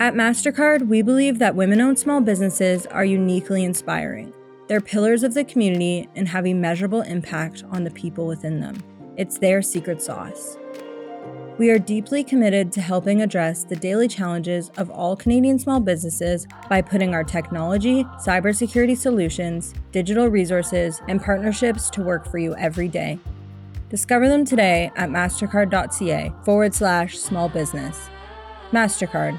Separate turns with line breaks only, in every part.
At MasterCard, we believe that women owned small businesses are uniquely inspiring. They're pillars of the community and have a measurable impact on the people within them. It's their secret sauce. We are deeply committed to helping address the daily challenges of all Canadian small businesses by putting our technology, cybersecurity solutions, digital resources, and partnerships to work for you every day. Discover them today at mastercard.ca forward slash small business. MasterCard,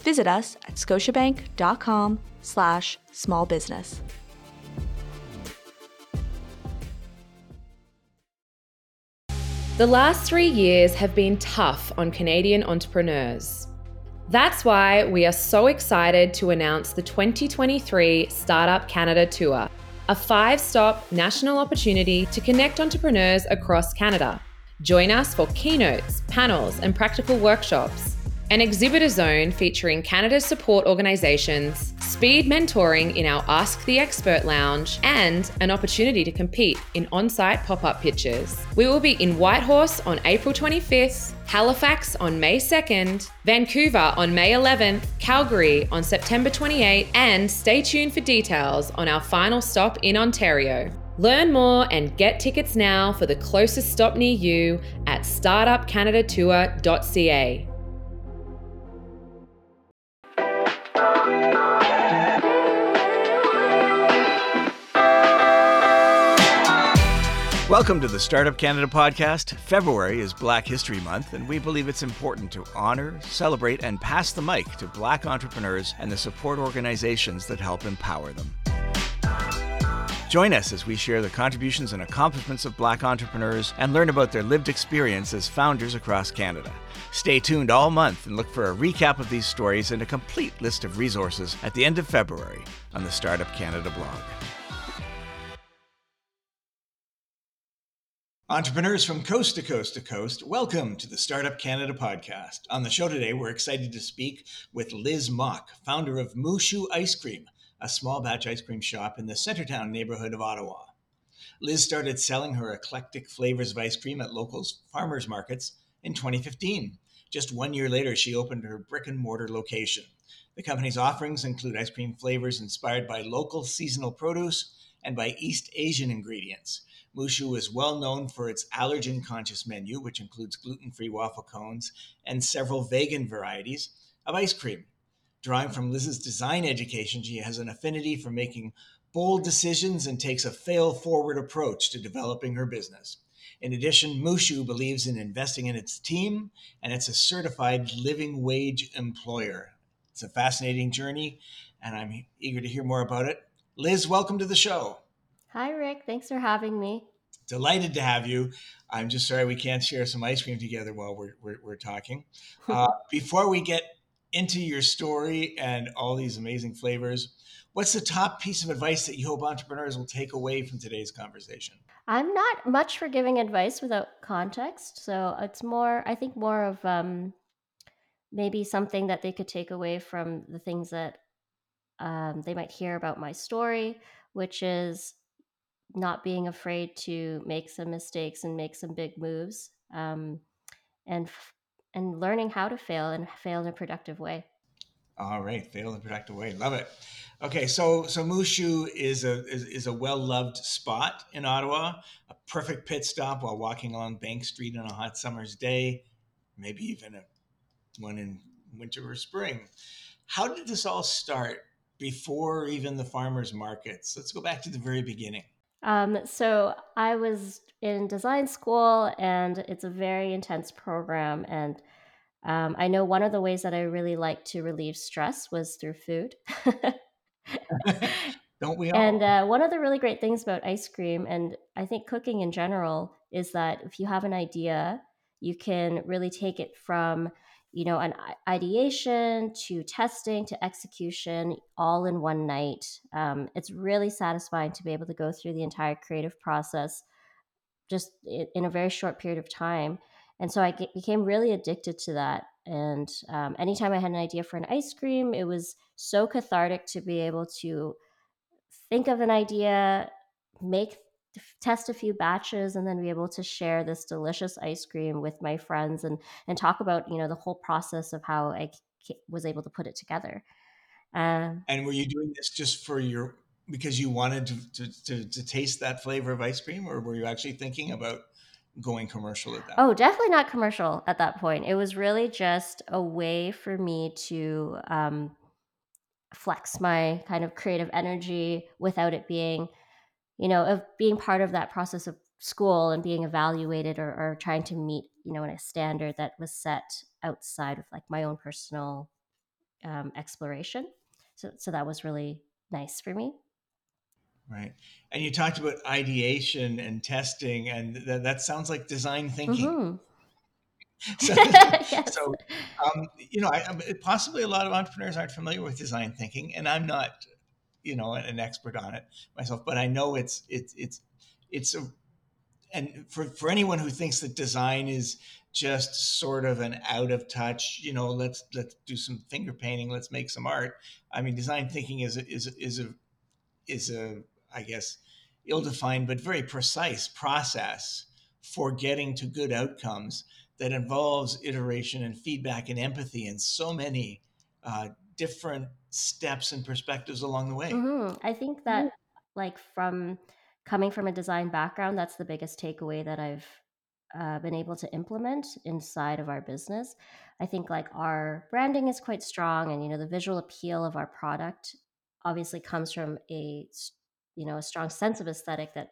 Visit us at scotiabank.com slash small business.
The last three years have been tough on Canadian entrepreneurs. That's why we are so excited to announce the 2023 Startup Canada Tour, a five stop national opportunity to connect entrepreneurs across Canada. Join us for keynotes, panels, and practical workshops an exhibitor zone featuring Canada's support organisations, speed mentoring in our Ask the Expert lounge, and an opportunity to compete in on site pop up pitches. We will be in Whitehorse on April 25th, Halifax on May 2nd, Vancouver on May 11th, Calgary on September 28th, and stay tuned for details on our final stop in Ontario. Learn more and get tickets now for the closest stop near you at startupcanadatour.ca.
Welcome to the Startup Canada podcast. February is Black History Month, and we believe it's important to honor, celebrate, and pass the mic to Black entrepreneurs and the support organizations that help empower them. Join us as we share the contributions and accomplishments of Black entrepreneurs and learn about their lived experience as founders across Canada. Stay tuned all month and look for a recap of these stories and a complete list of resources at the end of February on the Startup Canada blog. Entrepreneurs from coast to coast to coast, welcome to the Startup Canada podcast. On the show today, we're excited to speak with Liz Mok, founder of Moo Shu Ice Cream, a small batch ice cream shop in the Centretown neighborhood of Ottawa. Liz started selling her eclectic flavors of ice cream at local farmers markets in 2015. Just one year later, she opened her brick and mortar location. The company's offerings include ice cream flavors inspired by local seasonal produce and by East Asian ingredients. Moo Shu is well known for its allergen conscious menu, which includes gluten free waffle cones and several vegan varieties of ice cream. Drawing from Liz's design education, she has an affinity for making bold decisions and takes a fail forward approach to developing her business. In addition, Moo Shu believes in investing in its team and it's a certified living wage employer. It's a fascinating journey, and I'm eager to hear more about it. Liz, welcome to the show.
Hi, Rick. Thanks for having me.
Delighted to have you. I'm just sorry we can't share some ice cream together while we're, we're, we're talking. Uh, before we get into your story and all these amazing flavors, what's the top piece of advice that you hope entrepreneurs will take away from today's conversation?
I'm not much for giving advice without context. So it's more, I think, more of um, maybe something that they could take away from the things that um, they might hear about my story, which is not being afraid to make some mistakes and make some big moves um, and and learning how to fail and fail in a productive way.
All right fail in a productive way love it. Okay so so moo shu is a is, is a well-loved spot in ottawa a perfect pit stop while walking along bank street on a hot summer's day maybe even a one in winter or spring. How did this all start before even the farmers markets? Let's go back to the very beginning
um, so I was in design school, and it's a very intense program. And um, I know one of the ways that I really like to relieve stress was through food.
Don't we all?
And uh, one of the really great things about ice cream, and I think cooking in general, is that if you have an idea, you can really take it from you know, an ideation to testing to execution all in one night. Um, it's really satisfying to be able to go through the entire creative process just in a very short period of time. And so I became really addicted to that. And um, anytime I had an idea for an ice cream, it was so cathartic to be able to think of an idea, make test a few batches and then be able to share this delicious ice cream with my friends and and talk about you know the whole process of how I was able to put it together.
Um, and were you doing this just for your because you wanted to, to, to, to taste that flavor of ice cream, or were you actually thinking about going commercial at that?
Oh, definitely not commercial at that point. It was really just a way for me to um, flex my kind of creative energy without it being you know, of being part of that process of school and being evaluated or, or trying to meet, you know, in a standard that was set outside of like my own personal um, exploration. So, so that was really nice for me.
Right. And you talked about ideation and testing, and th- that sounds like design thinking. Mm-hmm. so, yes. so um, you know, I, possibly a lot of entrepreneurs aren't familiar with design thinking, and I'm not you know an expert on it myself, but I know it's it's it's it's a and for for anyone who thinks that design is just sort of an out of touch, you know, let's let's do some finger painting, let's make some art. I mean, design thinking is a, is a, is a is a I guess ill-defined but very precise process for getting to good outcomes that involves iteration and feedback and empathy and so many uh, different steps and perspectives along the way.
Mm-hmm. I think that, like, from coming from a design background, that's the biggest takeaway that I've uh, been able to implement inside of our business. I think like our branding is quite strong, and you know the visual appeal of our product obviously comes from a you know a strong sense of aesthetic that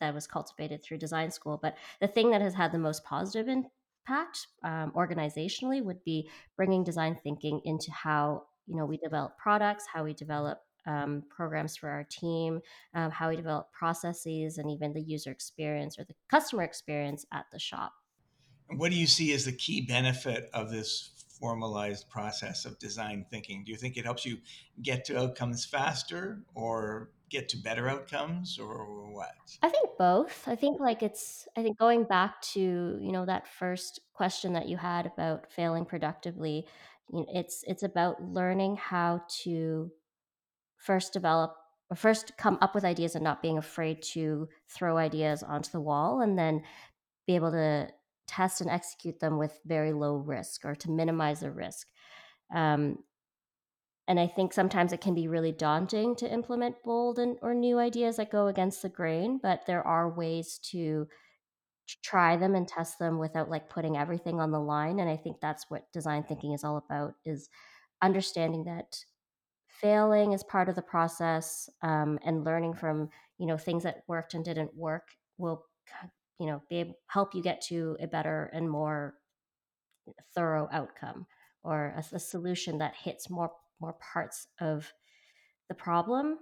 that was cultivated through design school. But the thing that has had the most positive impact um, organizationally would be bringing design thinking into how you know we develop products how we develop um, programs for our team um, how we develop processes and even the user experience or the customer experience at the shop
and what do you see as the key benefit of this formalized process of design thinking do you think it helps you get to outcomes faster or get to better outcomes or what?
I think both. I think like it's I think going back to, you know, that first question that you had about failing productively, you know, it's it's about learning how to first develop or first come up with ideas and not being afraid to throw ideas onto the wall and then be able to test and execute them with very low risk or to minimize the risk. Um, and I think sometimes it can be really daunting to implement bold and, or new ideas that go against the grain, but there are ways to try them and test them without like putting everything on the line. And I think that's what design thinking is all about is understanding that failing is part of the process um, and learning from, you know, things that worked and didn't work will, you know, be able, help you get to a better and more thorough outcome or a, a solution that hits more more parts of the problem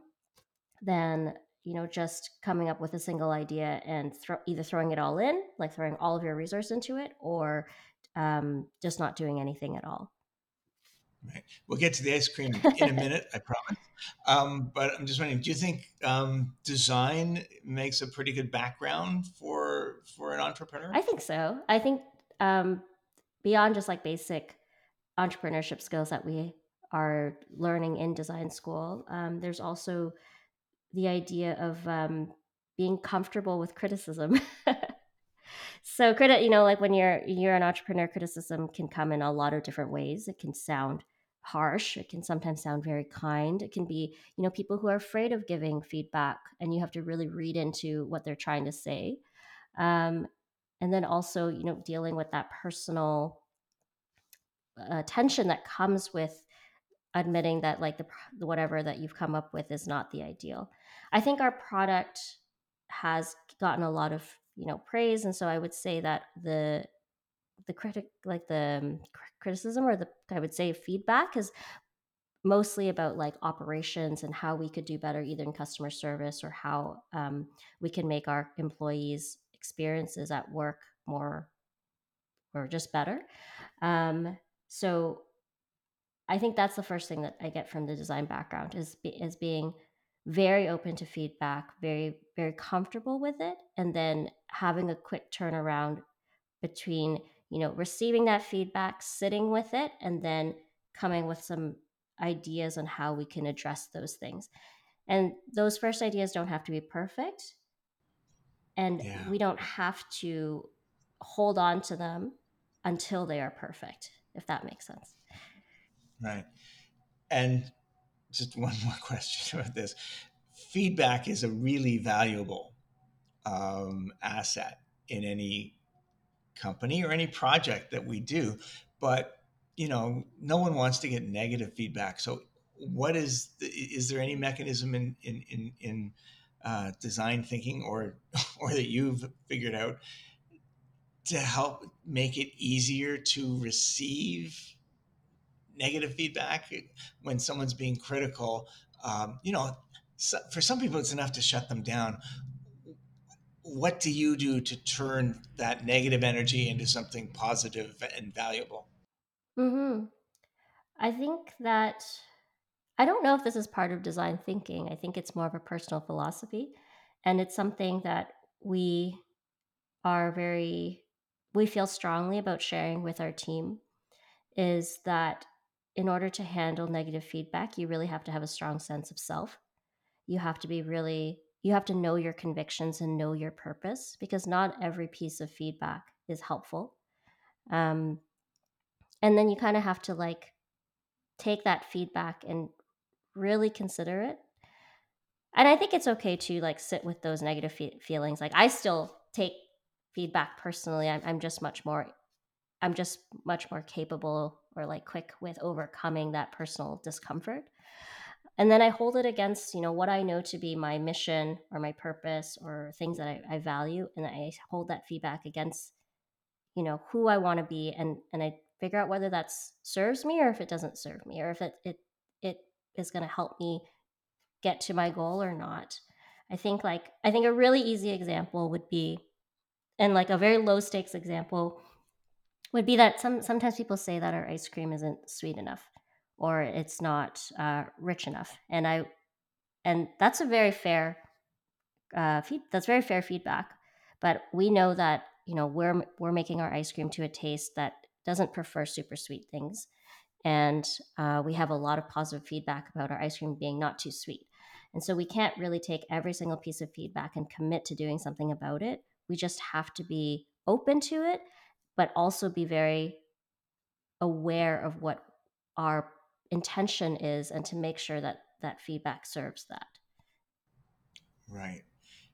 than you know just coming up with a single idea and throw, either throwing it all in like throwing all of your resource into it or um, just not doing anything at all.
Right. We'll get to the ice cream in a minute i promise. Um, but i'm just wondering do you think um, design makes a pretty good background for for an entrepreneur?
I think so. I think um, beyond just like basic entrepreneurship skills that we are learning in design school. Um, there's also the idea of um, being comfortable with criticism. so credit, you know, like when you're you're an entrepreneur, criticism can come in a lot of different ways. It can sound harsh. It can sometimes sound very kind. It can be, you know, people who are afraid of giving feedback, and you have to really read into what they're trying to say. Um, and then also, you know, dealing with that personal uh, tension that comes with admitting that like the whatever that you've come up with is not the ideal. I think our product has gotten a lot of you know praise, and so I would say that the the critic like the um, criticism or the I would say feedback is mostly about like operations and how we could do better either in customer service or how um, we can make our employees experiences at work more or just better. Um, so I think that's the first thing that I get from the design background is is being very open to feedback, very very comfortable with it, and then having a quick turnaround between you know receiving that feedback, sitting with it, and then coming with some ideas on how we can address those things. And those first ideas don't have to be perfect, and
Yeah.
we don't have to hold on to them until they are perfect, if that makes sense.
Right. And just one more question about this. Feedback is a really valuable um, asset in any company or any project that we do. But, you know, no one wants to get negative feedback. So, what is, the, is there any mechanism in, in, in, in uh, design thinking or, or that you've figured out to help make it easier to receive negative feedback when someone's being critical um, you know so for some people it's enough to shut them down. What do you do to turn that negative energy into something positive and valuable?
Hmm I think that I don't know if this is part of design thinking. I think it's more of a personal philosophy, and it's something that we are very we feel strongly about sharing with our team is that in order to handle negative feedback, you really have to have a strong sense of self. You have to be really you have to know your convictions and know your purpose because not every piece of feedback is helpful. Um, and then you kind of have to like take that feedback and really consider it and i think it's okay to like sit with those negative fe- feelings like i still take feedback personally I'm, I'm just much more i'm just much more capable or like quick with overcoming that personal discomfort and then i hold it against you know what i know to be my mission or my purpose or things that i, I value and i hold that feedback against you know who i want to be and and i figure out whether that serves me or if it doesn't serve me or if it it it is going to help me get to my goal or not. I think like I think a really easy example would be and like a very low stakes example would be that some sometimes people say that our ice cream isn't sweet enough or it's not uh, rich enough. And i and that's a very fair uh, feed, that's very fair feedback. But we know that you know we're we're making our ice cream to a taste that doesn't prefer super sweet things. And uh, we have a lot of positive feedback about our ice cream being not too sweet. And so we can't really take every single piece of feedback and commit to doing something about it. We just have to be open to it but also be very aware of what our intention is and to make sure that that feedback serves that
right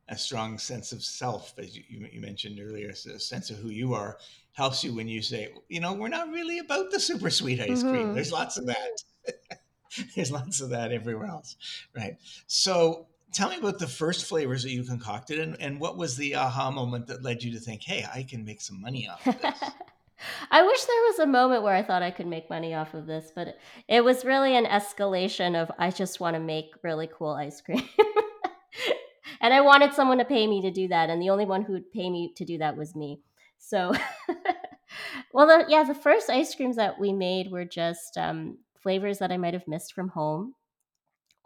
a strong sense of self, as you, you mentioned earlier, a sense of who you are helps you when you say, you know, we're not really about the super sweet ice cream. Mm-hmm. There's lots of that. There's lots of that everywhere else, right? So tell me about the first flavors that you concocted and, and what was the aha moment that led you to think, hey, I can make some money off of this?
I wish there was a moment where I thought I could make money off of this, but it was really an escalation of I just want to make really cool ice cream and I wanted someone to pay me to do that, and the only one who would pay me to do that was me. So, well, the, yeah, the first ice creams that we made were just um, flavors that I might have missed from home,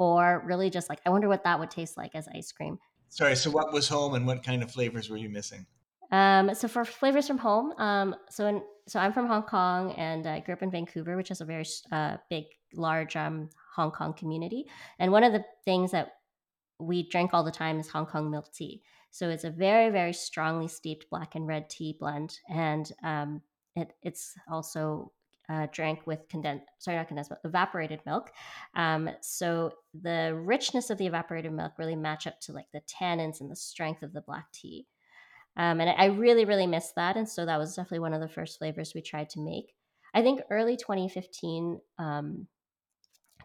or really just like I wonder what that would taste like as ice cream.
Sorry, so what was home, and what kind of flavors were you missing?
Um, so for flavors from home, um, so in, so I'm from Hong Kong, and I grew up in Vancouver, which is a very uh, big, large um, Hong Kong community. And one of the things that we drink all the time is Hong Kong milk tea. So it's a very, very strongly steeped black and red tea blend, and um, it, it's also uh, drank with condensed, sorry, not condensed, but evaporated milk. Um, so the richness of the evaporated milk really match up to like the tannins and the strength of the black tea. Um, and I really, really missed that, and so that was definitely one of the first flavors we tried to make. I think early 2015, um,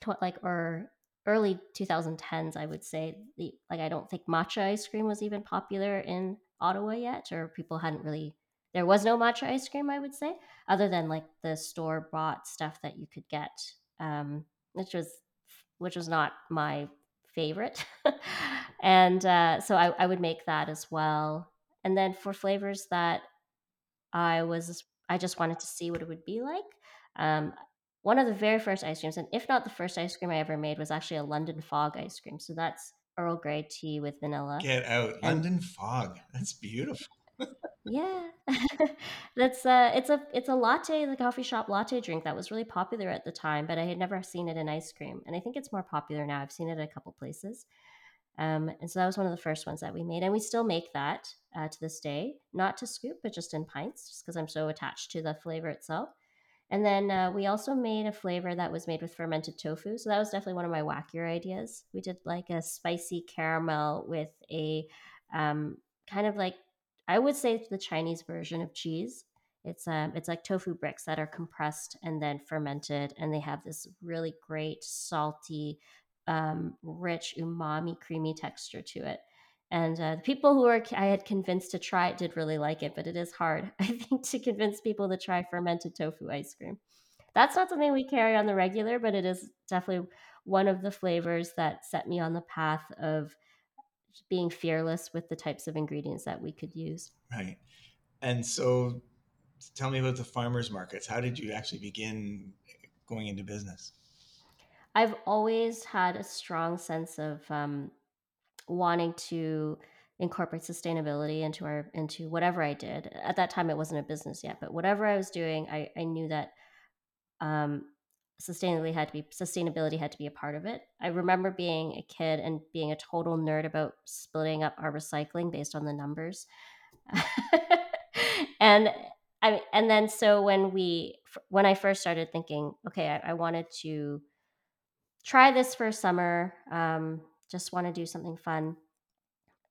tw- like or early 2010s, I would say. The, like, I don't think matcha ice cream was even popular in Ottawa yet, or people hadn't really. There was no matcha ice cream, I would say, other than like the store bought stuff that you could get, um, which was which was not my favorite. and uh, so I, I would make that as well. And then for flavors that I was I just wanted to see what it would be like. Um, one of the very first ice creams, and if not the first ice cream I ever made, was actually a London Fog ice cream. So that's Earl Grey tea with vanilla.
Get out,
And-
London fog. That's beautiful.
Yeah, that's uh, it's a it's a latte, the coffee shop latte drink that was really popular at the time, but I had never seen it in ice cream, and I think it's more popular now. I've seen it at a couple places, um, and so that was one of the first ones that we made, and we still make that uh, to this day, not to scoop, but just in pints, just because I'm so attached to the flavor itself. And then uh, we also made a flavor that was made with fermented tofu, so that was definitely one of my wackier ideas. We did like a spicy caramel with a um, kind of like I would say it's the Chinese version of cheese. It's um, it's like tofu bricks that are compressed and then fermented, and they have this really great salty, um, rich umami, creamy texture to it. And uh, the people who are I had convinced to try it did really like it, but it is hard, I think, to convince people to try fermented tofu ice cream. That's not something we carry on the regular, but it is definitely one of the flavors that set me on the path of being fearless with the types of ingredients that we could use.
Right. And so tell me about the farmers markets. How did you actually begin going into business?
I've always had a strong sense of um, wanting to incorporate sustainability into our into whatever I did. At that time, it wasn't a business yet, but whatever I was doing, I, I knew that um, sustainability had to be sustainability had to be a part of it. I remember being a kid and being a total nerd about splitting up our recycling based on the numbers. and I and then so when we when I first started thinking, okay, I, I wanted to try this for summer, um, just want to do something fun.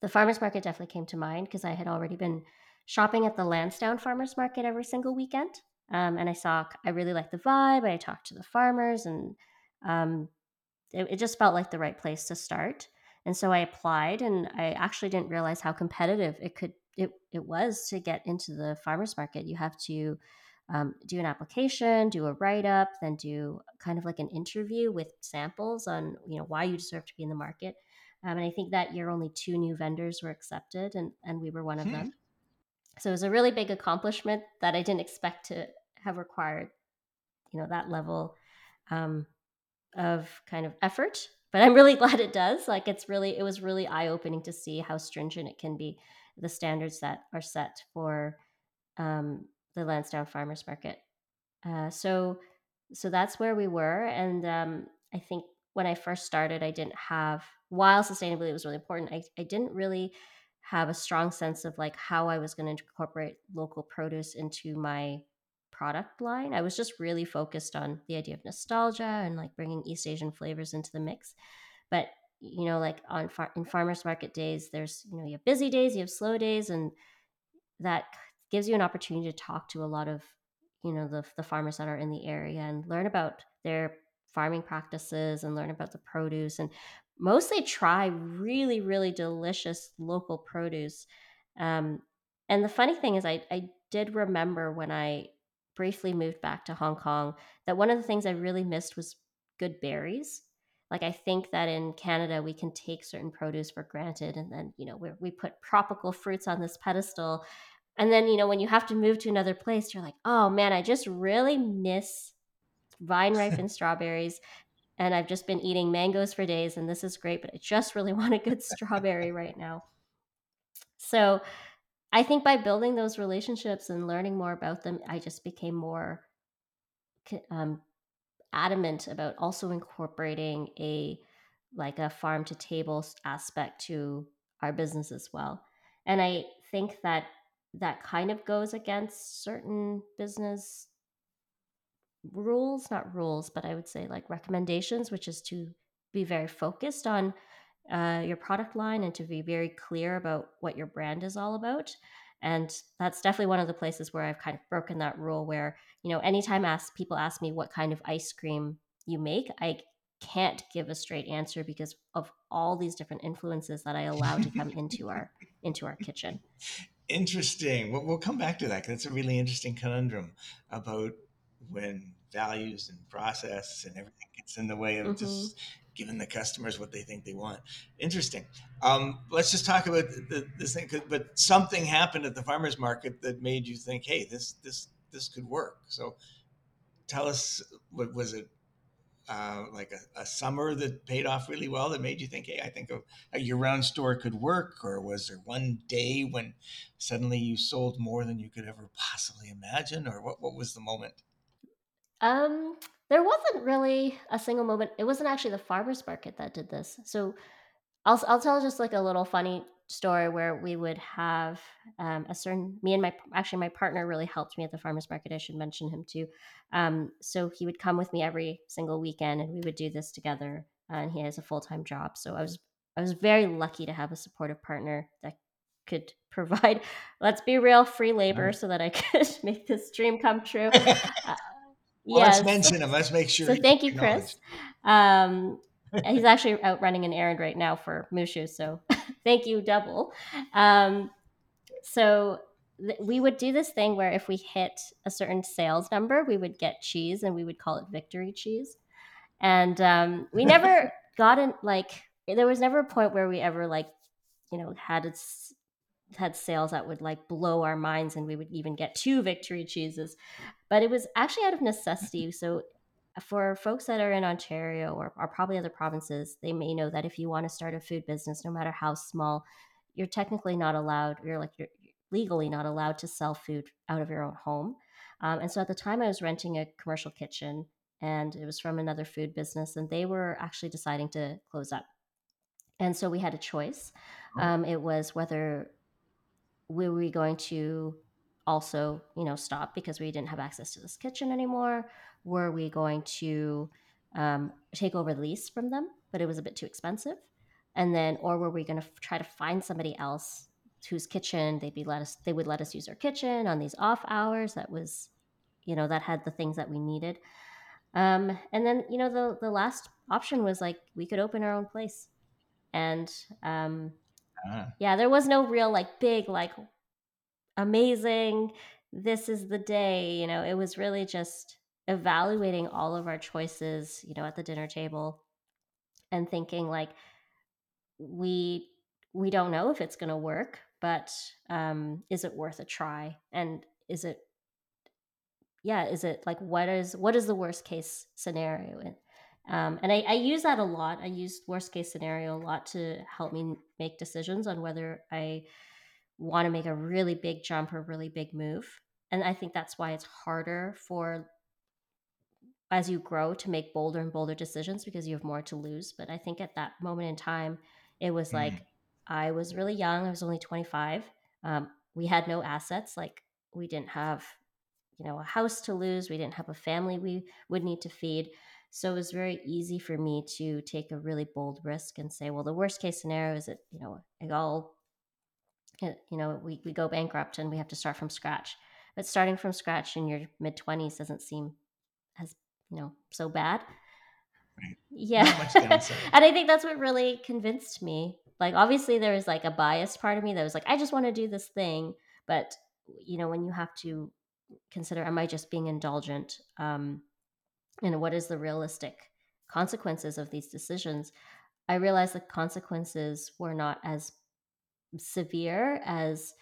The farmers market definitely came to mind because I had already been shopping at the Lansdowne farmers market every single weekend. Um, and I saw, I really liked the vibe. I talked to the farmers, and um, it, it just felt like the right place to start. And so I applied, and I actually didn't realize how competitive it could it, it was to get into the farmers market. You have to um, do an application, do a write up, then do kind of like an interview with samples on you know why you deserve to be in the market. Um, and I think that year only two new vendors were accepted, and and we were one of
Hmm.
them. So it was a really big accomplishment that I didn't expect to have required, you know, that level um, of kind of effort. But I'm really glad it does. Like it's really, it was really eye opening to see how stringent it can be, the standards that are set for um, the Lansdowne Farmers Market. Uh, so, so that's where we were, and um, I think when I first started, I didn't have while sustainability was really important. I, I didn't really have a strong sense of like how I was going to incorporate local produce into my product line. I was just really focused on the idea of nostalgia and like bringing East Asian flavors into the mix. But you know, like on far- in farmers market days, there's you know you have busy days, you have slow days, and that gives you an opportunity to talk to a lot of you know the the farmers that are in the area and learn about their farming practices and learn about the produce and mostly try really really delicious local produce um, and the funny thing is I, I did remember when i briefly moved back to hong kong that one of the things i really missed was good berries. Like i think that in canada we can take certain produce for granted and then you know we we put tropical fruits on this pedestal and then you know when you have to move to another place you're like oh man i just really miss vine ripened strawberries and i've just been eating mangoes for days and this is great but i just really want a good strawberry right now. So i think by building those relationships and learning more about them i just became more um, adamant about also incorporating a like a farm to table aspect to our business as well. And i think that that kind of goes against certain business rules not rules but i would say like recommendations which is to be very focused on uh, your product line and to be very clear about what your brand is all about and that's definitely one of the places where i've kind of broken that rule where you know anytime ask people ask me what kind of ice cream you make i can't give a straight answer because of all these different influences that i allow to come into our into our kitchen
Interesting. We'll, we'll come back to that that's a really interesting conundrum about when values and process and everything gets in the way of
Mhm.
just giving the customers what they think they want. Interesting. Um, let's just talk about the, this thing. But something happened at the farmers market that made you think, "Hey, this this this could work. So tell us, what was it? Uh, like a, a, summer that paid off really well that made you think, hey, I think a, a year-round store could work, or was there one day when suddenly you sold more than you could ever possibly imagine, or what? What was the moment?
Um, there wasn't really a single moment. It wasn't actually the farmers market that did this. So I'll I'll tell just like a little funny story where we would have um, a certain me and my actually my partner really helped me at the farmers market. I should mention him too. Um, so he would come with me every single weekend, and we would do this together. And he has a full time job, so I was I was very lucky to have a supportive partner that could provide. Let's be real, free labor, so that I could make this dream come true. Uh,
well, yes. let's mention him. Let's make sure.
So thank you, Chris. Um, he's actually out running an errand right now for Moo Shu. So thank you, double. Um, so th- we would do this thing where if we hit a certain sales number, we would get cheese and we would call it victory cheese. And um, we never got in like there was never a point where we ever like you know had its had sales that would like blow our minds and we would even get two victory cheeses but it was actually out of necessity so for folks that are in Ontario or, or probably other provinces, they may know that if you want to start a food business, no matter how small, you're technically not allowed, you're like, you're legally not allowed to sell food out of your own home. Um, and so at the time, I was renting a commercial kitchen and it was from another food business, and they were actually deciding to close up. And so we had a choice. Oh. Um, it was whether we were going to also, you know, stop because we didn't have access to this kitchen anymore, were we going to um, take over the lease from them, but it was a bit too expensive? And then, or were we going to try to find somebody else whose kitchen they'd be let us, they would let us use their kitchen on these off hours that was, you know, that had the things that we needed. Um, and then, you know, the, the last option was like, we could open our own place. And um, uh-huh. yeah, there was no real like big, like amazing, this is the day, you know, it was really just, evaluating all of our choices, you know, at the dinner table and thinking like we we don't know if it's going to work, but um is it worth a try? And is it yeah, is it like what is what is the worst case scenario? And um, and I, I use that a lot. I use worst case scenario a lot to help me make decisions on whether I want to make a really big jump or really big move. And I think that's why it's harder for as you grow to make bolder and bolder decisions because you have more to lose. But I think at that moment in time, it was mm-hmm. like I was really young. I was only 25. Um, we had no assets. Like we didn't have, you know, a house to lose. We didn't have a family we would need to feed. So it was very easy for me to take a really bold risk and say, well, the worst case scenario is that, you know, it all, you know, we, we go bankrupt and we have to start from scratch. But starting from scratch in your mid 20s doesn't seem as you know so bad. Right. yeah. And i think that's what really convinced me. Like obviously there was like a biased part of me that was like i just want to do this thing. But you know when you have to consider am i just being indulgent? Um and what is the realistic consequences of these decisions? I realized the consequences were not as severe as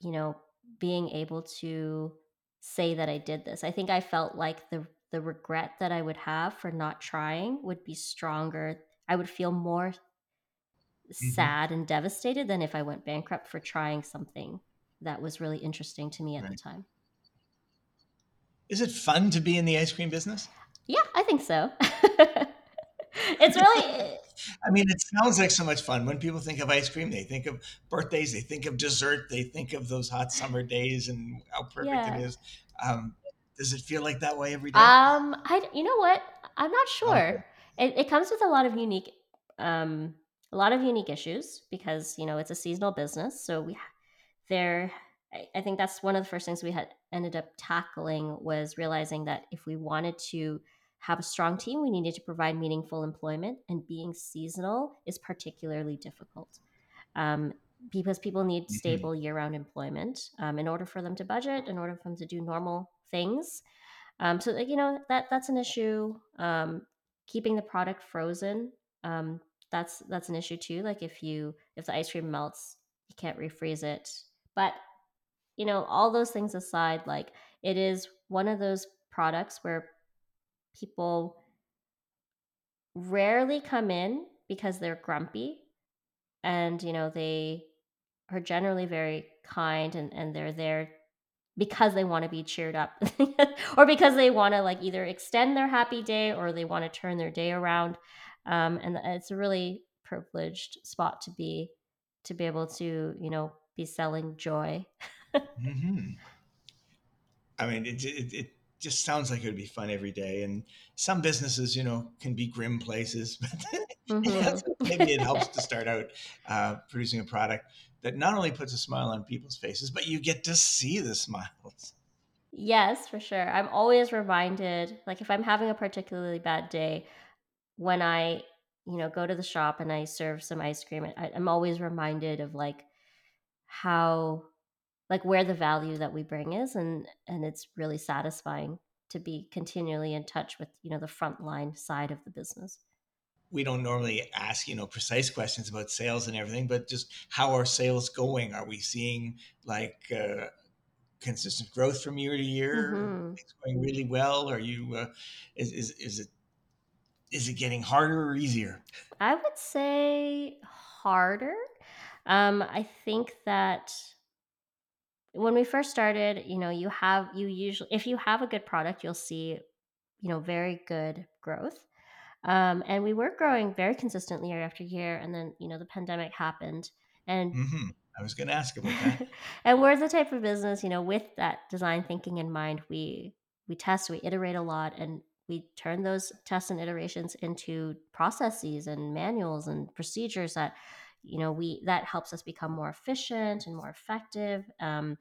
you know being able to say that i did this i think i felt like the the regret that I would have for not trying would be stronger. I would feel more mm-hmm. sad and devastated than if I went bankrupt for trying something that was really interesting to me at right. the time.
Is it fun to be in the ice cream business?
Yeah, I think so. it's really
I mean, it sounds like so much fun. When people think of ice cream, they think of birthdays, they think of dessert, they think of those hot summer days and how perfect yeah. it is. Um, does it feel like that way every day?
Um, I you know what? I'm not sure. It, it comes with a lot of unique, um, a lot of unique issues because you know it's a seasonal business. So we there, I, I think that's one of the first things we had ended up tackling was realizing that if we wanted to have a strong team, we needed to provide meaningful employment, and being seasonal is particularly difficult. Um, because people need mm-hmm. stable year-round employment um, in order for them to budget, in order for them to do normal things. Um, so you know that that's an issue. Um, keeping the product frozen, um, that's that's an issue too. Like if you if the ice cream melts, you can't refreeze it. But you know all those things aside, like it is one of those products where people rarely come in because they're grumpy and you know they are generally very kind and, and they're there because they want to be cheered up or because they want to like either extend their happy day or they want to turn their day around um, and it's a really privileged spot to be to be able to you know be selling joy.
Hmm I mean, it, it, it just sounds like it would be fun every day. And some businesses, you know, can be grim places, but
Mhm.
maybe it helps to start out uh, producing a product that not only puts a smile on people's faces, but you get to see the smiles.
yes for sure i'm always reminded like if i'm having a particularly bad day when i you know go to the shop and i serve some ice cream I, i'm always reminded of like how like where the value that we bring is and and it's really satisfying to be continually in touch with you know the frontline side of the business
We don't normally ask, you know, precise questions about sales and everything, but just how are sales going? Are we seeing like uh, consistent growth from year to year?
hmm
It's going really well. Are you? Uh, is, is is it is it getting harder or easier?
i would say harder um i think that when we first started you know you have you usually if you have a good product you'll see you know very good growth um, and we were growing very consistently year after year and then you know the pandemic happened and
hmm I was going to ask about that.
and we're the type of business, you know, with that design thinking in mind, we we test, we iterate a lot, and we turn those tests and iterations into processes and manuals and procedures that you know we that helps us become more efficient and more effective um,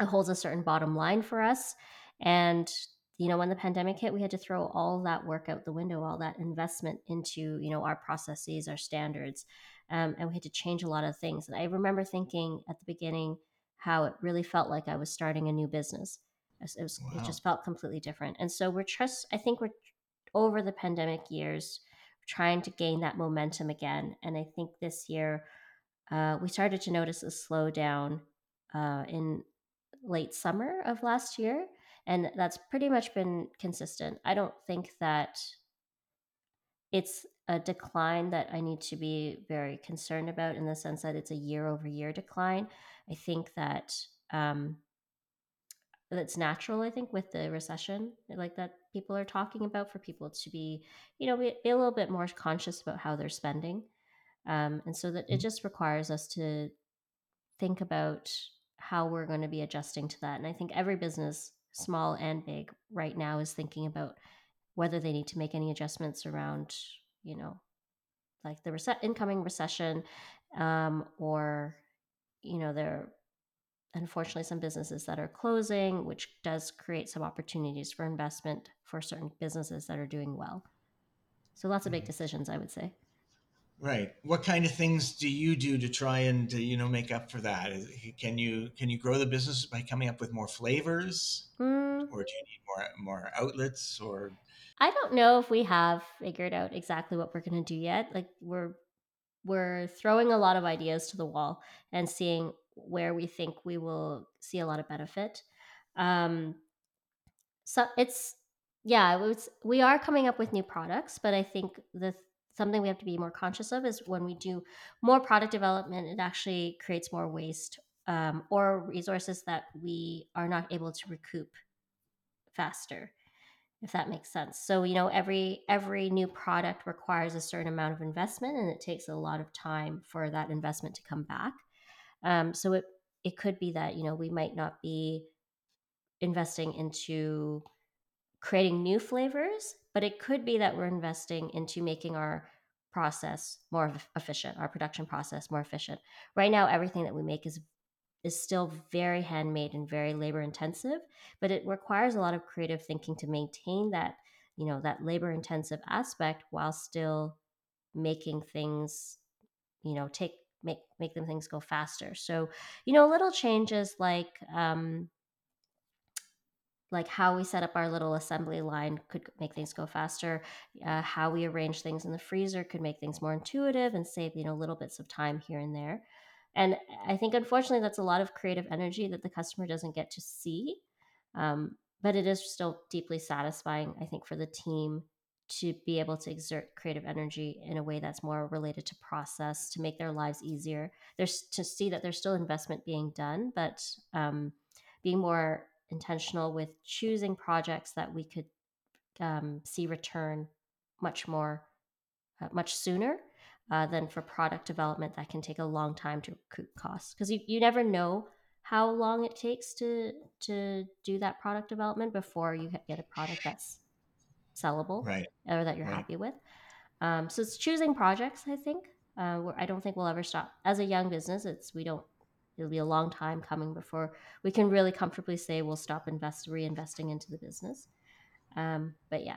it holds a certain bottom line for us. And you know when the pandemic hit we had to throw all that work out the window all that investment into you know our processes our standards um, and we had to change a lot of things. And i remember thinking at the beginning how it really felt like i was starting a new business. It, was, it just felt completely different. And so we're just i think we're over the pandemic years trying to gain that momentum again and i think this year uh, we started to notice a slowdown uh, in late summer of last year and that's pretty much been consistent. I don't think that it's a decline that i need to be very concerned about in the sense that it's a year over year decline. I think that um, that's natural i think with the recession like that people are talking about for people to be you know be, be a little bit more conscious about how they're spending um, and so that it just requires us to think about how we're going to be adjusting to that. And I think every business, small and big, right now is thinking about whether they need to make any adjustments around, you know, like the incoming recession, um, or you know, there are unfortunately some businesses that are closing, which does create some opportunities for investment for certain businesses that are doing well. So lots of big
Mhm.
decisions, I would say.
Right. What kind of things do you do to try and you know make up for that? Can you can you grow the business by coming up with more flavors,
Mm,
or do you need more more outlets? Or
I don't know if we have figured out exactly what we're going to do yet. Like we're we're throwing a lot of ideas to the wall and seeing where we think we will see a lot of benefit. Um, so it's yeah, it's we are coming up with new products, but I think the something we have to be more conscious of is when we do more product development, it actually creates more waste um, or resources that we are not able to recoup faster if that makes sense so you know every every new product requires a certain amount of investment and it takes a lot of time for that investment to come back um, so it it could be that you know we might not be investing into creating new flavors but it could be that we're investing into making our process more efficient our production process more efficient. Right now everything that we make is is still very handmade and very labor intensive but it requires a lot of creative thinking to maintain that you know that labor intensive aspect while still making things you know take make make them things go faster. So you know little changes like um like how we set up our little assembly line could make things go faster. Uh, how we arrange things in the freezer could make things more intuitive and save you know little bits of time here and there. And i think unfortunately that's a lot of creative energy that the customer doesn't get to see Um, but it is still deeply satisfying, I think, for the team to be able to exert creative energy in a way that's more related to process to make their lives easier. There's to see that there's still investment being done, but um, being more intentional with choosing projects that we could um, see return much more, uh, much sooner uh, than for product development that can take a long time to recoup costs because you, you never know how long it takes to to do that product development before you get a product that's sellable
right.
or that you're
right.
happy with. Um, so it's choosing projects. I think uh, I don't think we'll ever stop as a young business. It's we don't. It'll be a long time coming before we can really comfortably say we'll stop invest reinvesting into the business. Um, but yeah,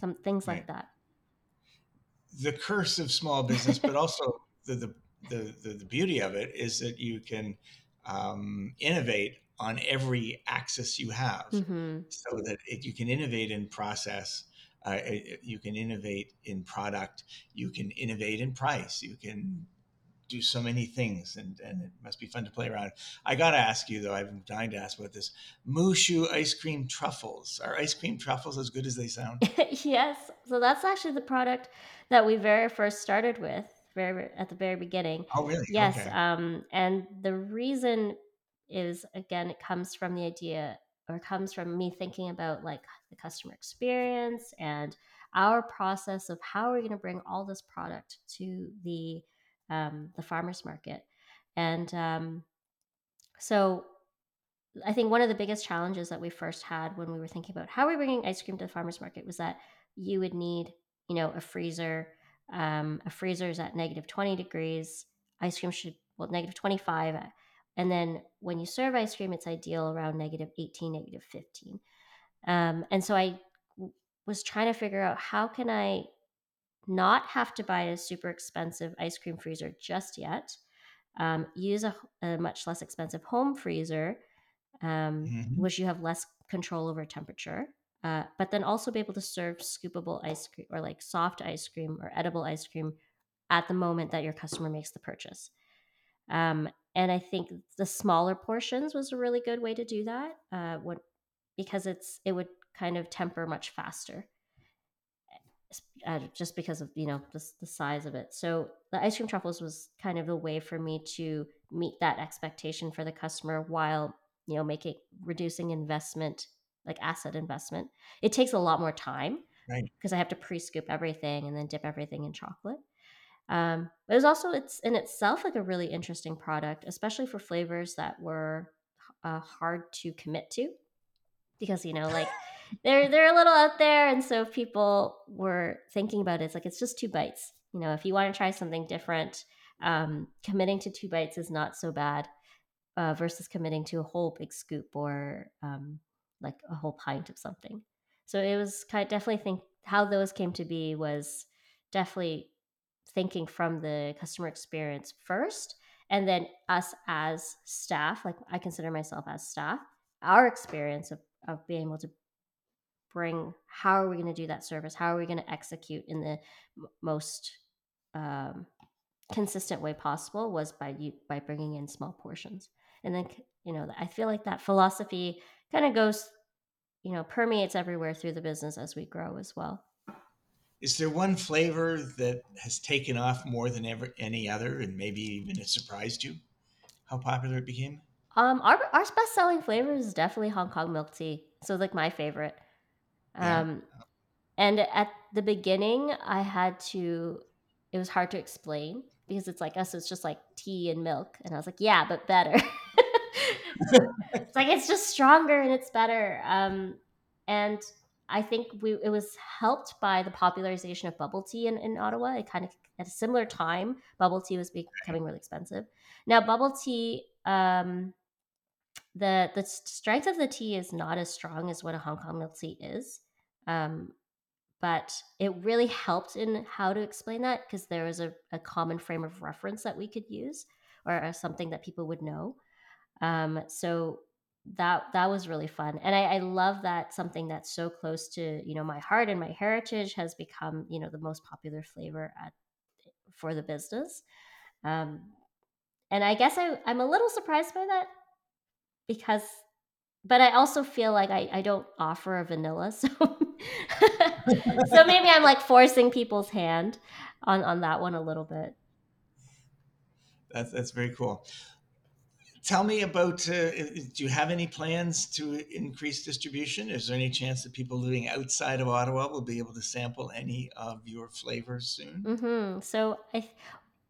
some things right. like that.
The curse of small business, but also the, the the, the the beauty of it is that you can um, innovate on every axis you have, mm-hmm. so that it, you can innovate in process uh, you can innovate in product. You can innovate in price. You can do so many things, and, and it must be fun to play around. I got to ask you though. I've been dying to ask about this. Moo Shu ice cream truffles. Are ice cream truffles as good as they sound?
yes. So that's actually the product that we very first started with, very at the very beginning.
Oh, really?
Yes.
Okay.
Um, and the reason is again, it comes from the idea or comes from me thinking about like the customer experience and our process of how are we going to bring all this product to the um, the farmers market and um, so i think one of the biggest challenges that we first had when we were thinking about how are we bringing ice cream to the farmers market was that you would need you know a freezer um, a freezer is at negative 20 degrees ice cream should well negative 25 and then when you serve ice cream, it's ideal around negative 18, negative 15. Um, and so I w- was trying to figure out how can I not have to buy a super expensive ice cream freezer just yet, um, use a, a, much less expensive home freezer, um, mm-hmm. which you have less control over temperature, uh, but then also be able to serve scoopable ice cream or like soft ice cream or edible ice cream at the moment that your customer makes the purchase. Um, and I think the smaller portions was a really good way to do that. Uh, what because it's it would kind of temper much faster, uh, just because of you know the, the size of it. So the ice cream truffles was kind of a way for me to meet that expectation for the customer while you know making reducing investment like asset investment. It takes a lot more time because
right.
I have to pre-scoop everything and then dip everything in chocolate. Um, but it was also it's in itself like a really interesting product, especially for flavors that were uh, hard to commit to, because you know like they're they're a little out there, and so people were thinking about it, it's like it's just two bites. You know, if you want to try something different, um, committing to two bites is not so bad uh, versus committing to a whole big scoop or um, like a whole pint of something. So it was kind of definitely think how those came to be was definitely thinking from the customer experience first and then us as staff like i consider myself as staff our experience of, of being able to bring how are we going to do that service? How are we going to execute in the most um, consistent way possible was by you by bringing in small portions. And then you know i feel like that philosophy kind of goes you know permeates everywhere through the business as we grow as well.
Is there one flavor that has taken off more than ever any other, and maybe even it surprised you? How popular it became?
Um, our our best selling flavor is definitely Hong Kong milk tea. So like my favorite. Um, yeah. and at the beginning, I had to. It was hard to explain because it's like us. It's just like tea and milk, and I was like, yeah, but better. it's like it's just stronger and it's better. Um, and I think we it was helped by the popularization of bubble tea in, in Ottawa. It kind of at a similar time, bubble tea was becoming really expensive. Now, bubble tea, um, the the strength of the tea is not as strong as what a Hong Kong milk tea is, um, but it really helped in how to explain that because there was a, a common frame of reference that we could use or something that people would know. Um, so that that was really fun and I, I love that something that's so close to you know my heart and my heritage has become you know the most popular flavor at for the business um and i guess I, i'm a little surprised by that because but I also feel like I, I don't offer a vanilla, so so maybe I'm like forcing people's hand on on that one a little bit.
That's that's very cool. Tell me about. Uh, do you have any plans to increase distribution? Is there any chance that people living outside of Ottawa will be able to sample any of your flavors soon?
Mm-hmm. So I,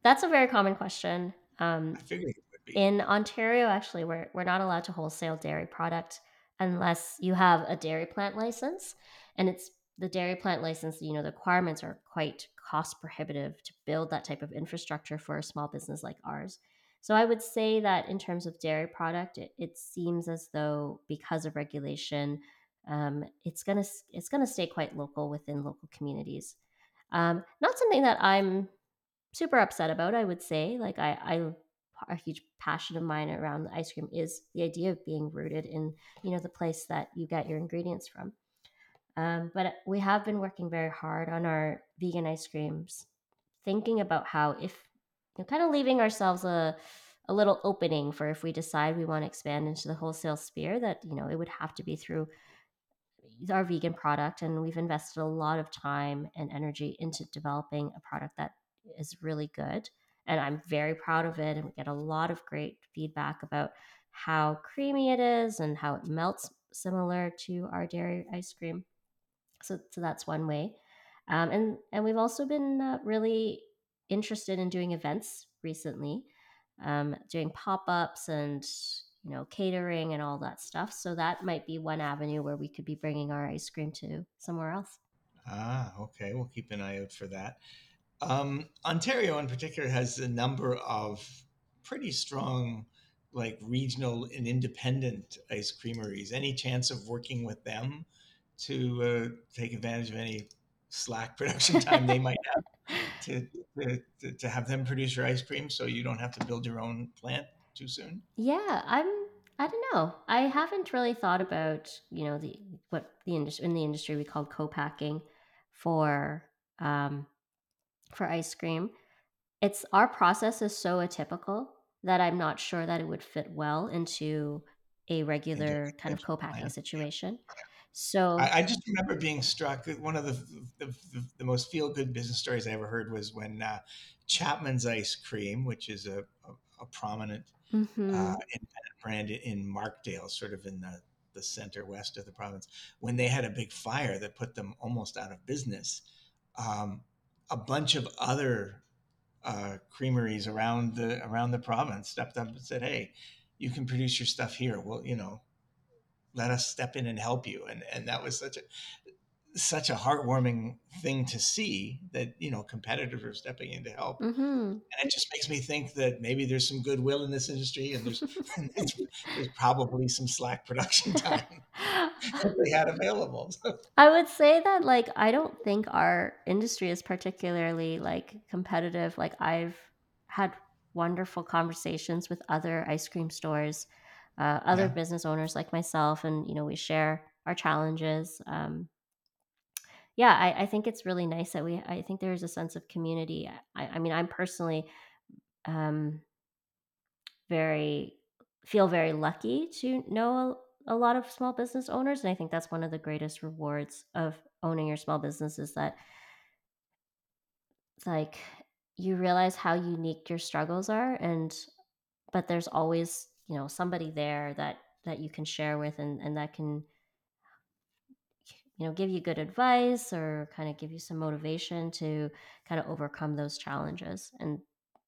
that's a very common question. Um,
I figured it would be.
In Ontario, actually, we're we're not allowed to wholesale dairy product unless you have a dairy plant license, and it's the dairy plant license. You know, the requirements are quite cost prohibitive to build that type of infrastructure for a small business like ours. So I would say that in terms of dairy product, it, it seems as though because of regulation, um, it's gonna it's gonna stay quite local within local communities. Um, not something that I'm super upset about. I would say, like I, I a huge passion of mine around the ice cream is the idea of being rooted in you know the place that you get your ingredients from. Um, but we have been working very hard on our vegan ice creams, thinking about how if you know, kind of leaving ourselves a a little opening for if we decide we want to expand into the wholesale sphere that you know it would have to be through our vegan product and we've invested a lot of time and energy into developing a product that is really good and i'm very proud of it and we get a lot of great feedback about how creamy it is and how it melts similar to our dairy ice cream so, so that's one way um, and and we've also been uh, really interested in doing events recently, um, doing pop ups and you know catering and all that stuff. So that might be one avenue where we could be bringing our ice cream to somewhere else.
Ah, okay. We'll keep an eye out for that. Um, Ontario, in particular, has a number of pretty strong, like regional and independent ice creameries. Any chance of working with them to uh, take advantage of any slack production time they might have? to, to, to have them produce your ice cream so you don't have to build your own plant too soon?
Yeah, I'm. I don't know. I haven't really thought about you know the what the industry in the industry we call co-packing for um, for ice cream. It's our process is so atypical that I'm not sure that it would fit well into a regular kind of co-packing situation. So
I, I, just remember being struck. One of the the, the, the most feel good business stories I ever heard was when uh, Chapman's Ice Cream, which is a, a, a prominent mm-hmm. uh, brand in Markdale, sort of in the, the center west of the province, when they had a big fire that put them almost out of business, um, a bunch of other uh, creameries around the around the province stepped up and said, "Hey, you can produce your stuff here. Well, you know, let us step in and help you and and that was such a such a heartwarming thing to see that you know competitors are stepping in to help mm-hmm. and it just makes me think that maybe there's some goodwill in this industry and there's there's, there's, probably some slack production time that they had available
i would say that like i don't think our industry is particularly like competitive like i've had wonderful conversations with other ice cream stores uh, other yeah. business owners like myself, and you know we share our challenges. Um, yeah, I, I, think it's really nice that we. I think there is a sense of community. I, I mean, I'm personally um, very feel very lucky to know a, a, lot of small business owners, and I think that's one of the greatest rewards of owning your small business is that like you realize how unique your struggles are and but there's always you know somebody there that that you can share with and and that can you know give you good advice or kind of give you some motivation to kind of overcome those challenges and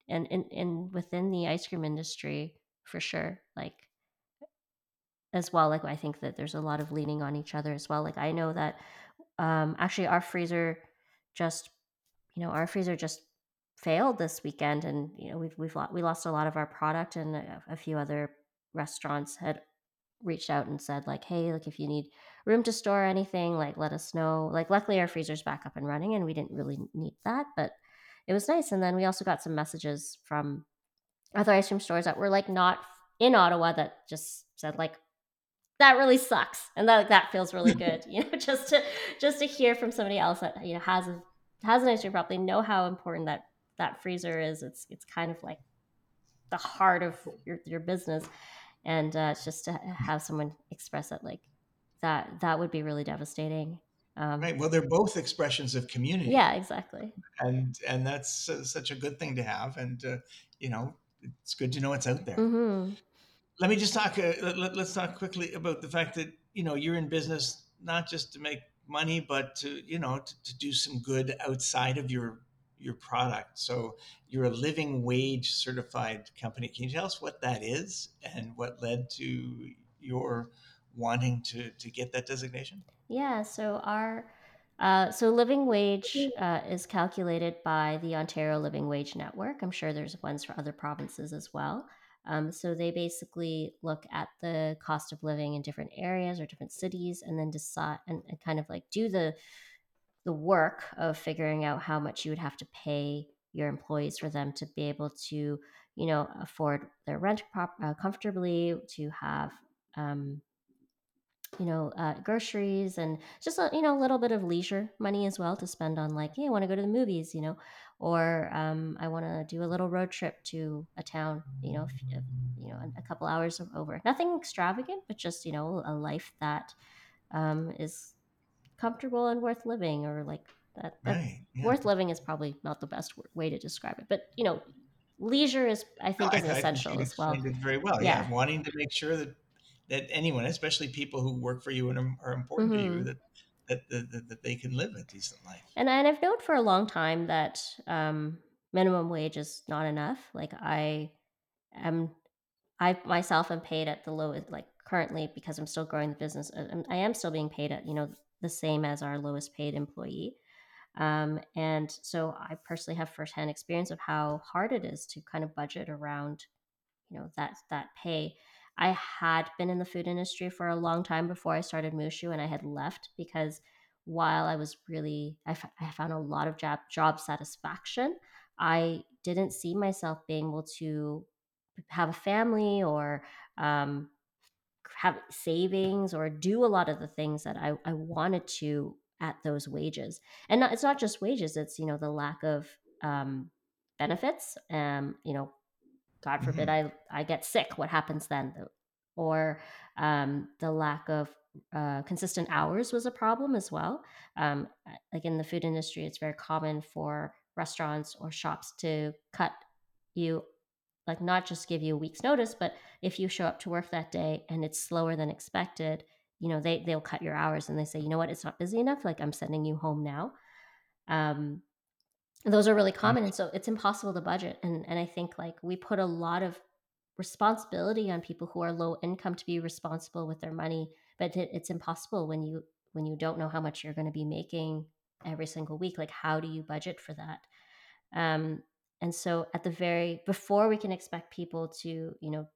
and in within the ice cream industry for sure like as well like i think that there's a lot of leaning on each other as well like i know that um actually our freezer just you know our freezer just failed this weekend, and you know we've we've we lost a lot of our product, and a, a few other restaurants had reached out and said like, hey, like if you need room to store anything, like let us know. Like luckily our freezer's back up and running, and we didn't really need that, but it was nice. And then we also got some messages from other ice cream stores that were like not in Ottawa that just said like that really sucks and that that feels really good you know just to just to hear from somebody else that you know has a has an ice cream properly know how important that that freezer is it's it's kind of like the heart of your, your business and uh, just to have someone express it like that that would be really devastating
um, right well they're both expressions of community
yeah exactly
and and that's uh, such a good thing to have and uh, you know it's good to know it's out there
mm-hmm.
let me just talk uh, let, us talk quickly about the fact that you know you're in business not just to make money but to you know to, to do some good outside of your your product. So you're a living wage certified company. Can you tell us what that is and what led to your wanting to, to get that designation?
Yeah, so our uh, so living wage uh, is calculated by the Ontario Living Wage Network. I'm sure there's ones for other provinces as well. Um, so they basically look at the cost of living in different areas or different cities, and then decide and, and kind of like do the the work of figuring out how much you would have to pay your employees for them to be able to you know afford their rent prop- uh, comfortably to have um, you know uh, groceries and just a, you know a little bit of leisure money as well to spend on like hey i want to go to the movies you know or um, i want to do a little road trip to a town you know if, you know a couple hours over nothing extravagant but just you know a life that um, is comfortable and worth living or like that, that right, yeah. worth living is probably not the best way to describe it but you know leisure is i think no, is I, essential
I
as well
very well yeah. yeah. wanting to make sure that that anyone especially people who work for you and are, are important mm-hmm. to you mm-hmm. that that, that, that they can live a decent life
and, and i've known for a long time that um, minimum wage is not enough like i am i myself am paid at the lowest like currently because i'm still growing the business uh, i am still being paid at you know the same as our lowest paid employee. Um, and so I personally have firsthand experience of how hard it is to kind of budget around, you know, that that pay. I had been in the food industry for a long time before I started Moo Shu, and I had left because while I was really, I, f- I found a lot of job job satisfaction. I didn't see myself being able to have a family or um, have savings or do a lot of the things that I, I wanted to at those wages. And not, it's not just wages, it's, you know, the lack of um, benefits. Um, you know, God forbid mm-hmm. I, I get sick. What happens then? Or um, the lack of uh, consistent hours was a problem as well. Um, like in the food industry, it's very common for restaurants or shops to cut you like not just give you a week's notice, but if you show up to work that day and it's slower than expected, you know, they they'll cut your hours and they say, you know what, it's not busy enough. Like I'm sending you home now. Um, those are really common, and so it's impossible to budget. And and I think like we put a lot of responsibility on people who are low income to be responsible with their money, but it, it's impossible when you when you don't know how much you're going to be making every single week. Like how do you budget for that? Um, and so at the very before we can expect people to you know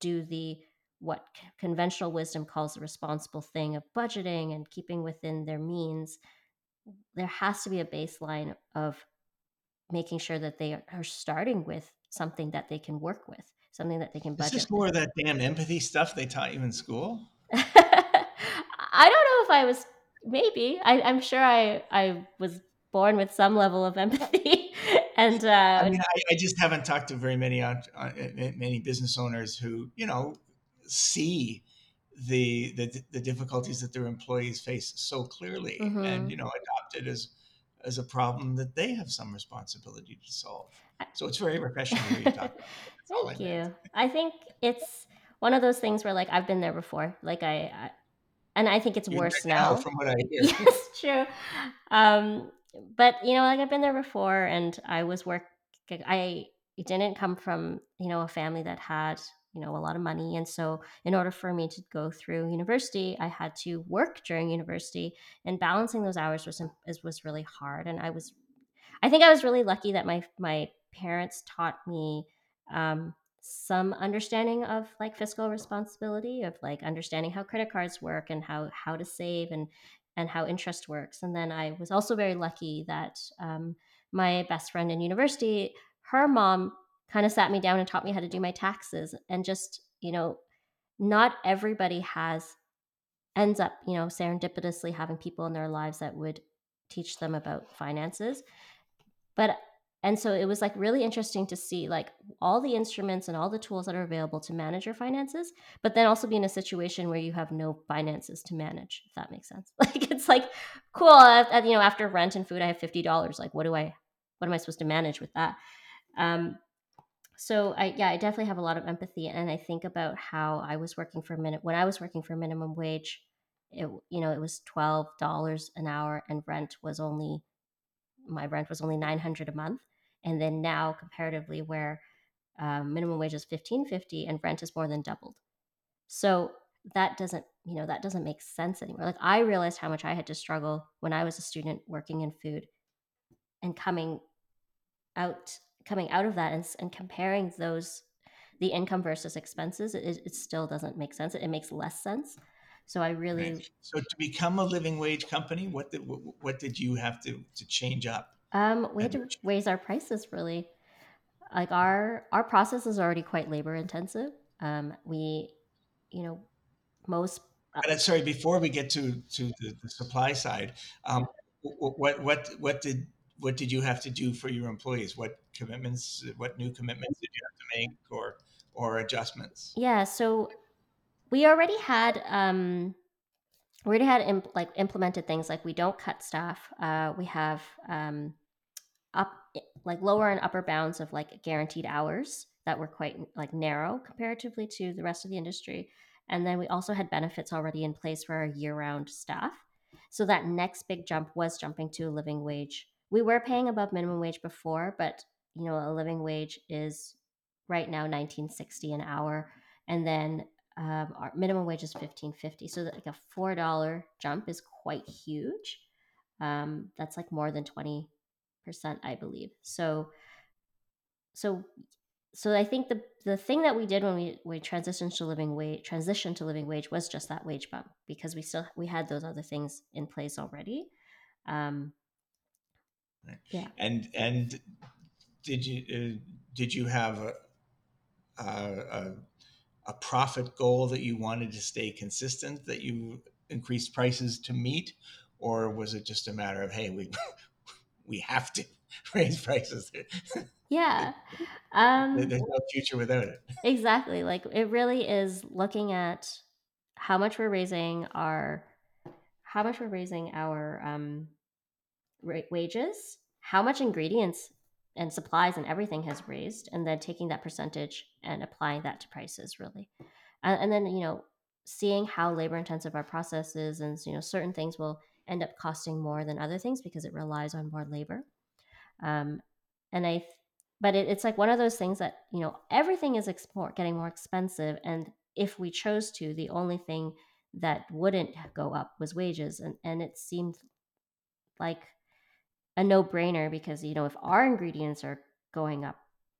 do the what conventional wisdom calls the responsible thing of budgeting and keeping within their means there has to be a baseline of making sure that they are starting with something that they can work with something that they can budget
is this more of that damn empathy stuff they taught you in school?
I don't know if i was maybe. I, i'm sure i i was born with some level of empathy and uh,
I mean, I, I, just haven't talked to very many many business owners who you know see the the, the difficulties that their employees face so clearly, mm-hmm. and you know adopt it as as a problem that they have some responsibility to solve. So it's very refreshing to hear you talk about.
Thank I you. Meant. I think it's one of those things where like I've been there before. Like I, I and I think it's You're worse now.
now. From what I hear,
yes, true. Um, but you know, like I've been there before, and I was work. I didn't come from you know a family that had you know a lot of money, and so in order for me to go through university, I had to work during university, and balancing those hours was was really hard. And I was, I think I was really lucky that my my parents taught me um, some understanding of like fiscal responsibility of like understanding how credit cards work and how how to save and and how interest works. And then I was also very lucky that um, my best friend in university, her mom kind of sat me down and taught me how to do my taxes. And just, you know, not everybody has, ends up, you know, serendipitously having people in their lives that would teach them about finances. But and so it was like really interesting to see like all the instruments and all the tools that are available to manage your finances but then also be in a situation where you have no finances to manage if that makes sense like it's like cool uh, you know after rent and food i have $50 like what do i what am i supposed to manage with that um, so i yeah i definitely have a lot of empathy and i think about how i was working for a minute when i was working for minimum wage it you know it was $12 an hour and rent was only my rent was only 900 a month. And then now comparatively where um, minimum wage is 1550 and rent is more than doubled. So that doesn't you know that doesn't make sense anymore. Like i realized how much i had to struggle when i was a student working in food and coming out coming out of that and, and comparing those the income versus expenses it, it still doesn't make sense it, it makes less sense so i really
right. so to become a living wage company what did what did you have to to change up
um, we had to raise our prices really. Like our our process is already quite labor intensive. Um, we, you know, most.
Uh but sorry, before we get to to the, the supply side, um, what what what did what did you have to do for your employees? What commitments? What new commitments did you have to make, or or adjustments?
Yeah, so we already had um, we already had imp- like implemented things like we don't cut staff. Uh, we have um, up like lower and upper bounds of like guaranteed hours that were quite like narrow comparatively to the rest of the industry. And then we also had benefits already in place for our year-round staff. So that next big jump was jumping to a living wage. We were paying above minimum wage before, but you know, a living wage is right now 1960 an hour and then um, our minimum wage is 1550 so like a four dollar jump is quite huge. Um, that's like more than 20 percent i believe. So so so i think the the thing that we did when we we transitioned to living wage transition to living wage was just that wage bump because we still we had those other things in place already. Um
right. yeah. And and did you uh, did you have a, a a profit goal that you wanted to stay consistent that you increased prices to meet? Or was it just a matter of hey we we have to raise prices?
Yeah. Um,
there's no future without it.
Exactly. Like it really is looking at how much we're raising our how much we're raising our um, wages how much ingredients and supplies and everything has raised and then taking that percentage and applying that to prices really. And, and then you know seeing how labor intensive our process is and you know certain things will end up costing more than other things because it relies on more labor. Um, and i but it, it's like one of those things that you know everything is getting more expensive and if we chose to the only thing that wouldn't go up was wages and and it seemed like a no-brainer because you know if our ingredients are going up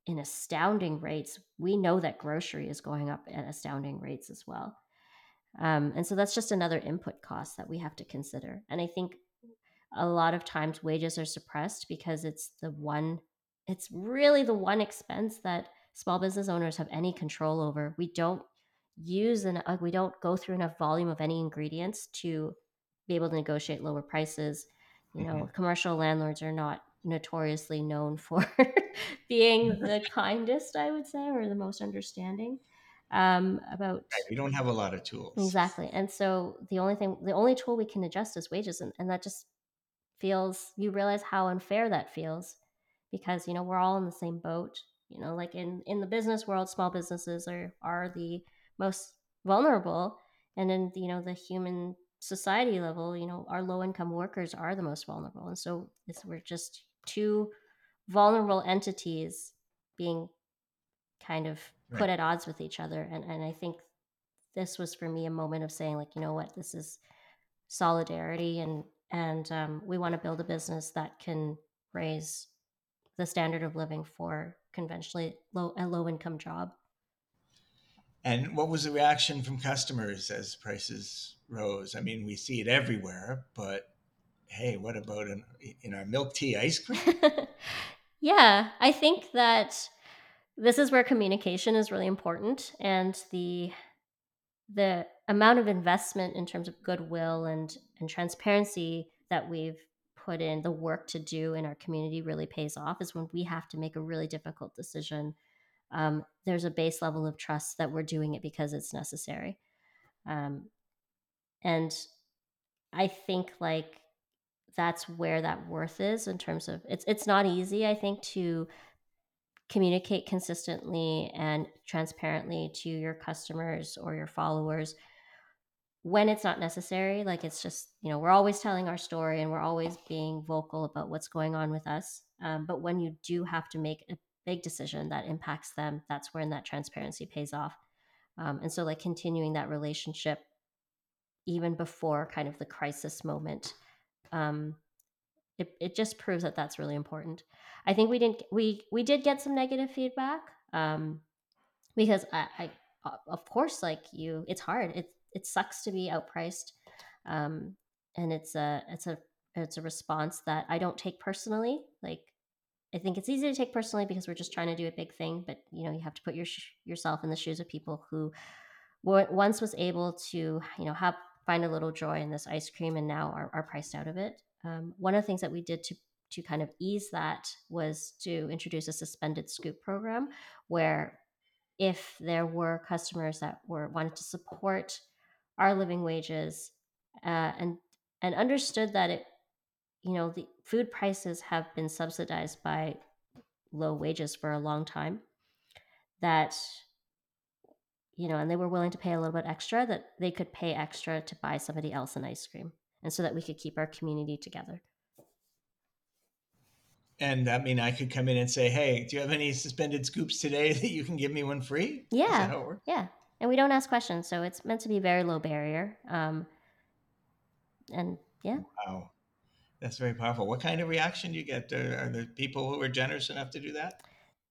in astounding rates we know that grocery is going up at astounding rates as well. Um, and so that's just another input cost that we have to consider. And i think a lot of times wages are suppressed because it's the one it's really the one expense that small business owners have any control over. We don't use and uh, we don't go through enough volume of any ingredients to be able to negotiate lower prices you know, mm-hmm. commercial landlords are not notoriously known for being the kindest, I would say, or the most understanding um, about.
We don't have a lot of tools.
Exactly. And so the only thing, the only tool we can adjust is wages. And, and that just feels, you realize how unfair that feels because, you know, we're all in the same boat. You know, like in, in the business world, small businesses are, are the most vulnerable. And in, you know, the human society level, you know, our low income workers are the most vulnerable. And so we're just two vulnerable entities being kind of put right. at odds with each other. And, and I think this was for me a moment of saying, like, you know what, this is solidarity and and um, we want to build a business that can raise the standard of living for conventionally low a low income job.
And what was the reaction from customers as prices rose? I mean, we see it everywhere, but hey, what about in, in our milk tea ice cream?
yeah, I think that this is where communication is really important and the the amount of investment in terms of goodwill and and transparency that we've put in the work to do in our community really pays off is when we have to make a really difficult decision um, there's a base level of trust that we're doing it because it's necessary. Um, and i think like that's where that worth is in terms of it's it's not easy i think to communicate consistently and transparently to your customers or your followers when it's not necessary. Like it's just you know we're always telling our story and we're always being vocal about what's going on with us um, but when you do have to make a big decision that impacts them that's when that transparency pays off. Um, and so like continuing that relationship even before kind of the crisis moment um, it, it just proves that that's really important. I think we didn't we we did get some negative feedback um, because I, I of course like you it's hard. It, it sucks to be outpriced um, and it's a it's a it's a response that i don't take personally. Like i think it's easy to take personally because we're just trying to do a big thing but you know you have to put your yourself in the shoes of people who once was able to you know have find a little joy in this ice cream and now are, are priced out of it. Um, one of the things that we did to to kind of ease that was to introduce a suspended scoop program where if there were customers that were wanted to support our living wages uh, and and understood that it you know the food prices have been subsidized by low wages for a long time that you know and they were willing to pay a little bit extra that they could pay extra to buy somebody else an ice cream and so that we could keep our community together.
And that mean, I could come in and say, "Hey, do you have any suspended scoops today that you can give me one free?"
Yeah, yeah. And we don't ask questions, so it's meant to be very low barrier. Um, and yeah.
Wow, that's very powerful. What kind of reaction do you get? Are, there people who are generous enough to do that?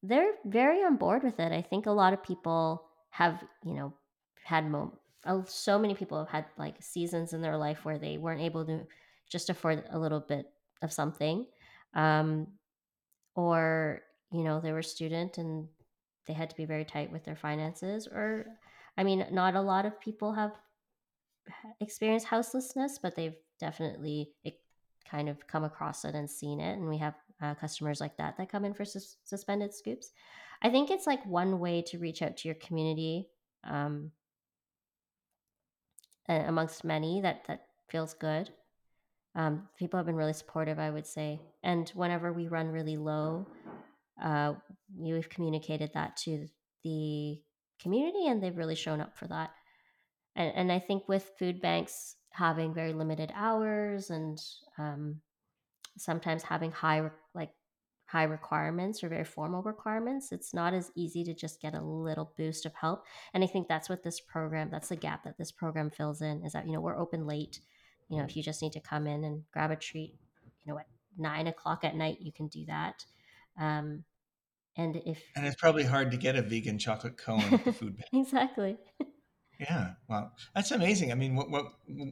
They're very on board with it. I think a lot of people have, you know, had mo- so many people have had like seasons in their life where they weren't able to just afford a little bit of something um, or you know they were a student and they had to be very tight with their finances or i mean not a lot of people have experienced houselessness but they've definitely kind of come across it and seen it and we have uh, customers like that that come in for sus- suspended scoops i think it's like one way to reach out to your community um, amongst many that that feels good. Um, people have been really supportive, I would say. And whenever we run really low, uh, we've communicated that to the community, and they've really shown up for that. And, and I think with food banks having very limited hours and um, sometimes having high like high requirements or very formal requirements, it's not as easy to just get a little boost of help. And I think that's what this program, that's the gap that this program fills in is that, you know, we're open late. You know, if you just need to come in and grab a treat, you know, at nine o'clock at night, you can do that. Um, and if
and it's probably hard to get a vegan chocolate cone at the food bank.
exactly.
yeah, well, that's amazing. I mean, what what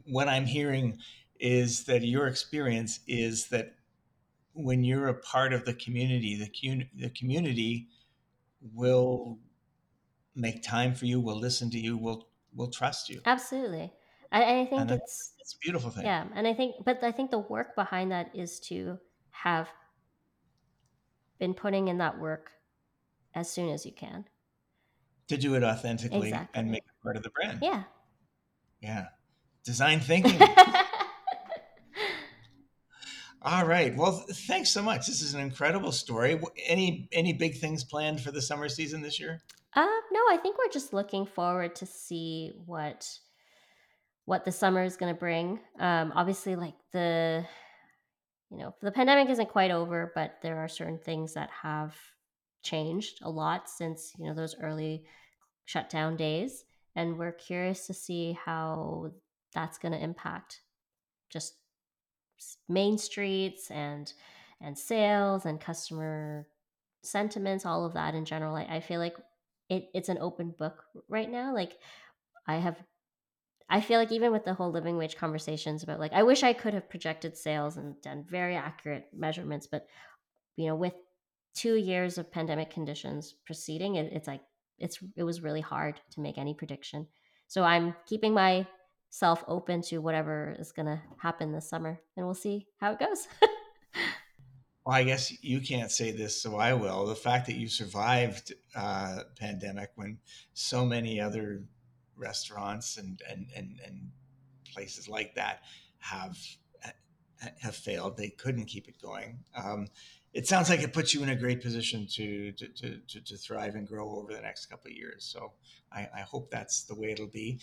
what I'm hearing is that your experience is that when you're a part of the community, the, the community will make time for you, will listen to you, will will trust you.
Absolutely. I, I think
and
it's
it's a beautiful thing.
Yeah, and I think, but I think the work behind that is to have been putting in that work as soon as you can
to do it authentically
exactly.
and make part of the brand.
Yeah.
Yeah. Design thinking. All right. Well, thanks so much. This is an incredible story. Any any big things planned for the summer season this year?
Uh, no, I think we're just looking forward to see what what the summer is going to bring. Um, obviously, like the you know the pandemic isn't quite over, but there are certain things that have changed a lot since you know those early shutdown days, and we're curious to see how that's going to impact just main streets and and sales and customer sentiments all of that in general. I, I feel like it, it's an open book right now like i have i feel like even with the whole living wage conversations about like i wish i could have projected sales and done very accurate measurements but you know with two years of pandemic conditions preceding it, it's like it's it was really hard to make any prediction so i'm keeping my self open to whatever is going to happen this summer and we'll see how it goes
Well, I guess you can't say this, so I will. The fact that you survived uh, pandemic when so many other restaurants and, and, and, and places like that have have failed. They couldn't keep it going. Um, it sounds like it puts you in a great position to to, to, to, to thrive and grow over the next couple of years. So I, I hope that's the way it'll be.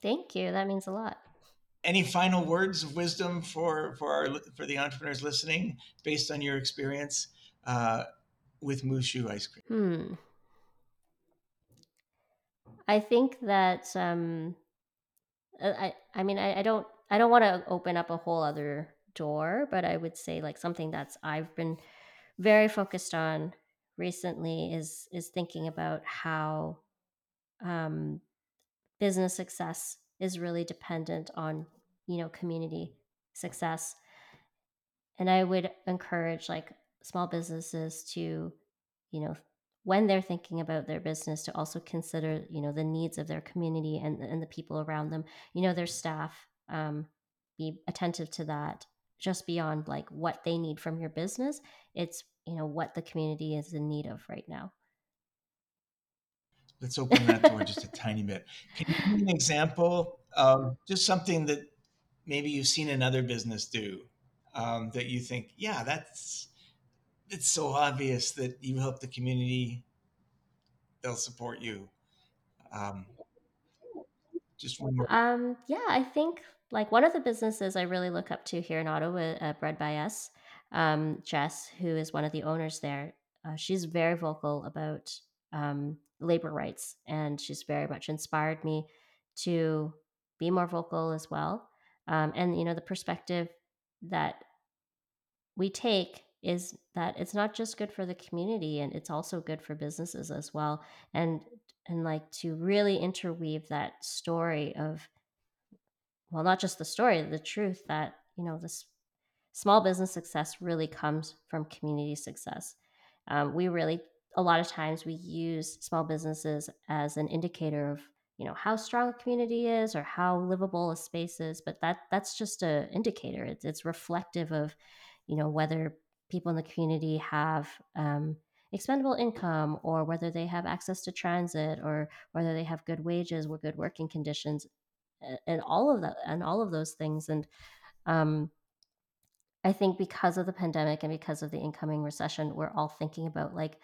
Thank you. That means a lot
any final words of wisdom for for our for the entrepreneurs listening based on your experience uh, with Moo Shu ice cream
hmm i think that um i i mean i, I don't i don't want to open up a whole other door but i would say like something that's i've been very focused on recently is is thinking about how um business success is really dependent on you know community success. And i would encourage like small businesses to you know when they're thinking about their business to also consider you know the needs of their community and, and the people around them. You know their staff um, be attentive to that just beyond like what they need from your business it's you know what the community is in need of right now
let's open that door just a tiny bit. Can you give me an example of just something that maybe you've seen another business do um, that you think, yeah, that's it's so obvious that you help the community, they'll support you. Um, just one more.
Um, yeah, I think like one of the businesses I really look up to here in Ottawa, uh, Bread by Us, um, Jess, who is one of the owners there, uh, she's very vocal about um, labor rights. And she's very much inspired me to be more vocal as well. Um, and, you know, the perspective that we take is that it's not just good for the community and it's also good for businesses as well. And, and like to really interweave that story of, well, not just the story, the truth that, you know, this small business success really comes from community success. Um, we really a lot of times we use small businesses as an indicator of you know how strong a community is or how livable a space is but that that's just an indicator it's, it's reflective of you know whether people in the community have um, expendable income or whether they have access to transit or whether they have good wages or good working conditions and all of that and all of those things and um, i think because of the pandemic and because of the incoming recession we're all thinking about like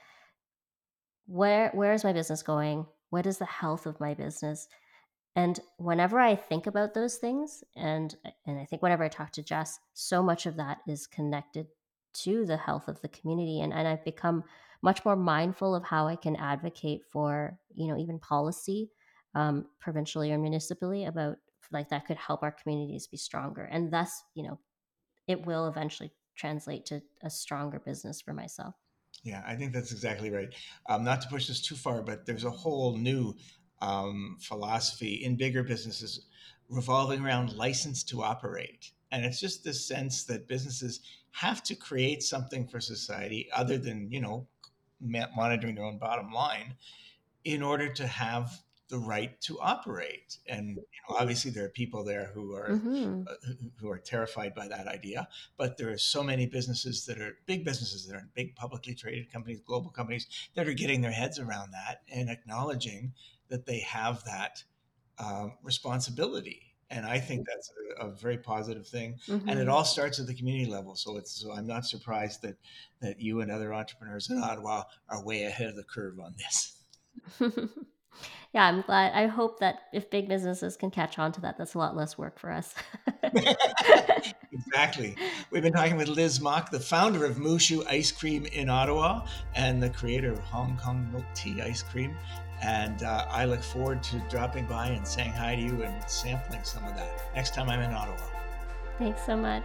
where where is my business going? What is the health of my business? And whenever i think about those things and and i think whenever i talk to jess so much of that is connected to the health of the community and, and i've become much more mindful of how i can advocate for you know even policy um, provincially or municipally about like that could help our communities be stronger and thus you know it will eventually translate to a stronger business for myself
yeah, I think that's exactly right. Um, not to push this too far, but there's a whole new um, philosophy in bigger businesses revolving around license to operate. And it's just this sense that businesses have to create something for society other than, you know, monitoring their own bottom line in order to have the right to operate. And you know, obviously, there are people there who are mm-hmm. uh, who are terrified by that idea. But there are so many businesses that are big businesses that are big publicly traded companies, global companies that are getting their heads around that and acknowledging that they have that um, responsibility. And I think that's a, a very positive thing. Mm-hmm. And it mm-hmm. all starts at the community level. So it's so I'm not surprised that that you and other entrepreneurs in Ottawa are way ahead of the curve on this.
yeah, I'm glad. I hope that if big businesses can catch on to that, that's a lot less work for us.
exactly. We've been talking with Liz Mok, the founder of Moo Shu Ice Cream in Ottawa and the creator of Hong Kong Milk Tea Ice Cream. And uh, I look forward to dropping by and saying hi to you and sampling some of that next time I'm in Ottawa.
Thanks so much.